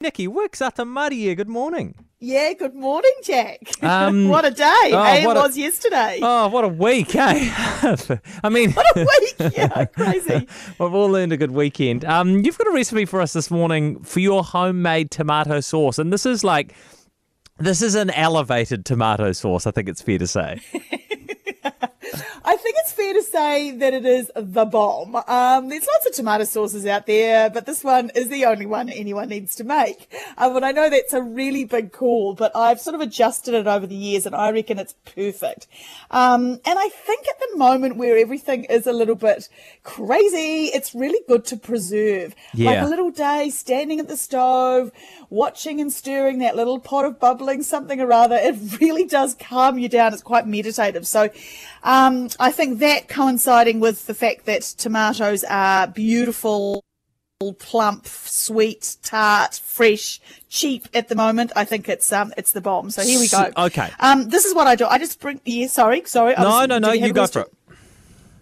Nikki Wicks, Atamaria, good morning. Yeah, good morning, Jack. Um, what a day. oh, it a- was yesterday. Oh, what a week, eh? I mean, What a week. Yeah, crazy. we've all learned a good weekend. Um, you've got a recipe for us this morning for your homemade tomato sauce, and this is like, this is an elevated tomato sauce, I think it's fair to say. I think it's fair to say that it is the bomb. Um, there's lots of tomato sauces out there, but this one is the only one anyone needs to make. Um, and I know that's a really big call, but I've sort of adjusted it over the years and I reckon it's perfect. Um, and I think at the moment where everything is a little bit crazy, it's really good to preserve. Like Yeah. a little day standing at the stove, watching and stirring that little pot of bubbling something or other. It really does calm you down. It's quite meditative. So, um, I think that coinciding with the fact that tomatoes are beautiful, plump, sweet, tart, fresh, cheap at the moment, I think it's um, it's the bomb. So here we go. Okay. Um, this is what I do. I just bring. Yeah, sorry, sorry. No, was- no, no, you a go for it.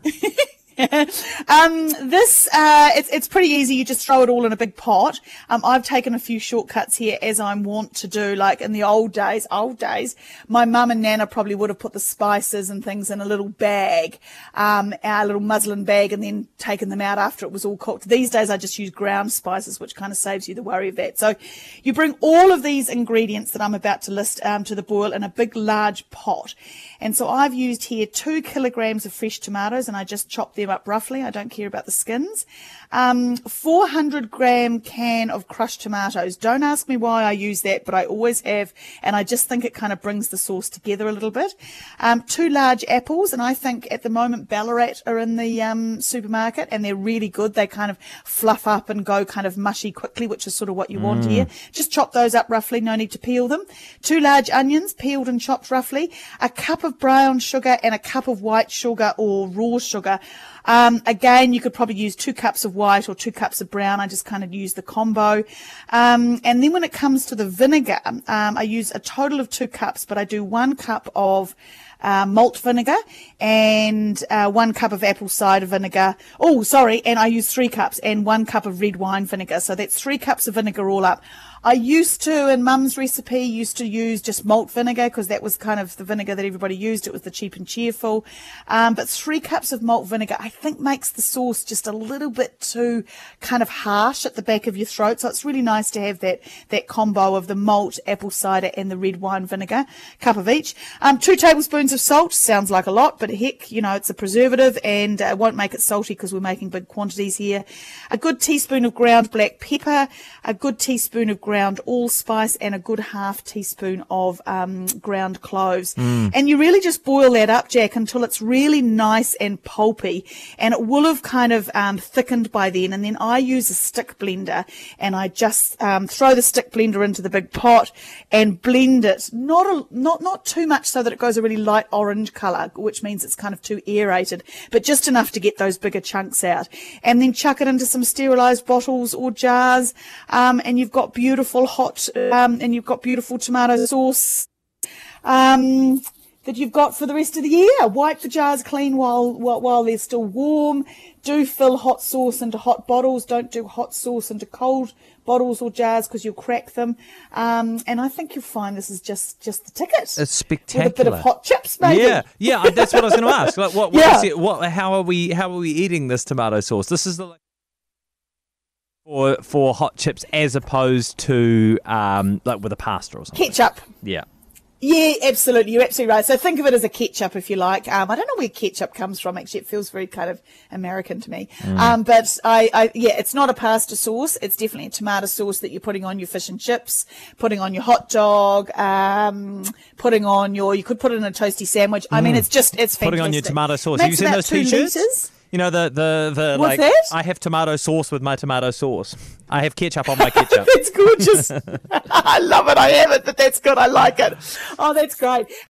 Um, this uh, it's it's pretty easy. You just throw it all in a big pot. Um, I've taken a few shortcuts here, as I'm wont to do. Like in the old days, old days, my mum and nana probably would have put the spices and things in a little bag, um, our little muslin bag, and then taken them out after it was all cooked. These days, I just use ground spices, which kind of saves you the worry of that. So, you bring all of these ingredients that I'm about to list um, to the boil in a big, large pot. And so I've used here two kilograms of fresh tomatoes and I just chop them up roughly. I don't care about the skins. Um, 400 gram can of crushed tomatoes. Don't ask me why I use that, but I always have. And I just think it kind of brings the sauce together a little bit. Um, two large apples. And I think at the moment Ballarat are in the um, supermarket and they're really good. They kind of fluff up and go kind of mushy quickly, which is sort of what you want here. Just chop those up roughly. No need to peel them. Two large onions, peeled and chopped roughly. A cup of brown sugar and a cup of white sugar or raw sugar. Um, again, you could probably use two cups of white or two cups of brown. I just kind of use the combo. Um, and then when it comes to the vinegar, um, I use a total of two cups, but I do one cup of uh, malt vinegar and uh, one cup of apple cider vinegar. Oh, sorry, and I use three cups and one cup of red wine vinegar. So that's three cups of vinegar all up. I used to, in Mum's recipe, used to use just malt vinegar because that was kind of the vinegar that everybody used. It was the cheap and cheerful. Um, but three cups of malt vinegar, I think, makes the sauce just a little bit too kind of harsh at the back of your throat. So it's really nice to have that that combo of the malt, apple cider, and the red wine vinegar, cup of each. Um, two tablespoons of salt sounds like a lot, but heck, you know, it's a preservative and uh, won't make it salty because we're making big quantities here. A good teaspoon of ground black pepper, a good teaspoon of ground allspice, and a good half teaspoon of um, ground cloves. And you really just boil that up, Jack, until it's really nice and pulpy, and it will have kind of um, thickened by then. And then I use a stick blender, and I just um, throw the stick blender into the big pot and blend it, not a, not not too much so that it goes a really light orange color, which means it's kind of too aerated, but just enough to get those bigger chunks out. And then chuck it into some sterilized bottles or jars, um, and you've got beautiful hot, um, and you've got beautiful tomato sauce. Um, that you've got for the rest of the year. Wipe the jars clean while, while while they're still warm. Do fill hot sauce into hot bottles. Don't do hot sauce into cold bottles or jars because you'll crack them. Um, and I think you'll find this is just just the ticket. It's With a spectacular. bit of hot chips, maybe. Yeah, yeah, that's what I was going to ask. Like, what, what, Yeah. it- what, how are we, how are we eating this tomato sauce? This is the like, for for hot chips as opposed to um like with a pasta or something. Ketchup. Yeah, Yeah, absolutely. You're absolutely right. So think of it as a ketchup, if you like. Um, I don't know where ketchup comes from. Actually, it feels very kind of American to me. Um, but I, I, yeah, it's not a pasta sauce. It's definitely a tomato sauce that you're putting on your fish and chips, putting on your hot dog, um, putting on your. You could put it in a toasty sandwich. I mean, it's just it's fantastic. putting on your tomato sauce. Have you seen those two t-shirts? You know the the the What's like that? I have tomato sauce with my tomato sauce. I have ketchup on my ketchup. That's gorgeous. I love it. I have it, but that's good. I like it. Oh, that's great.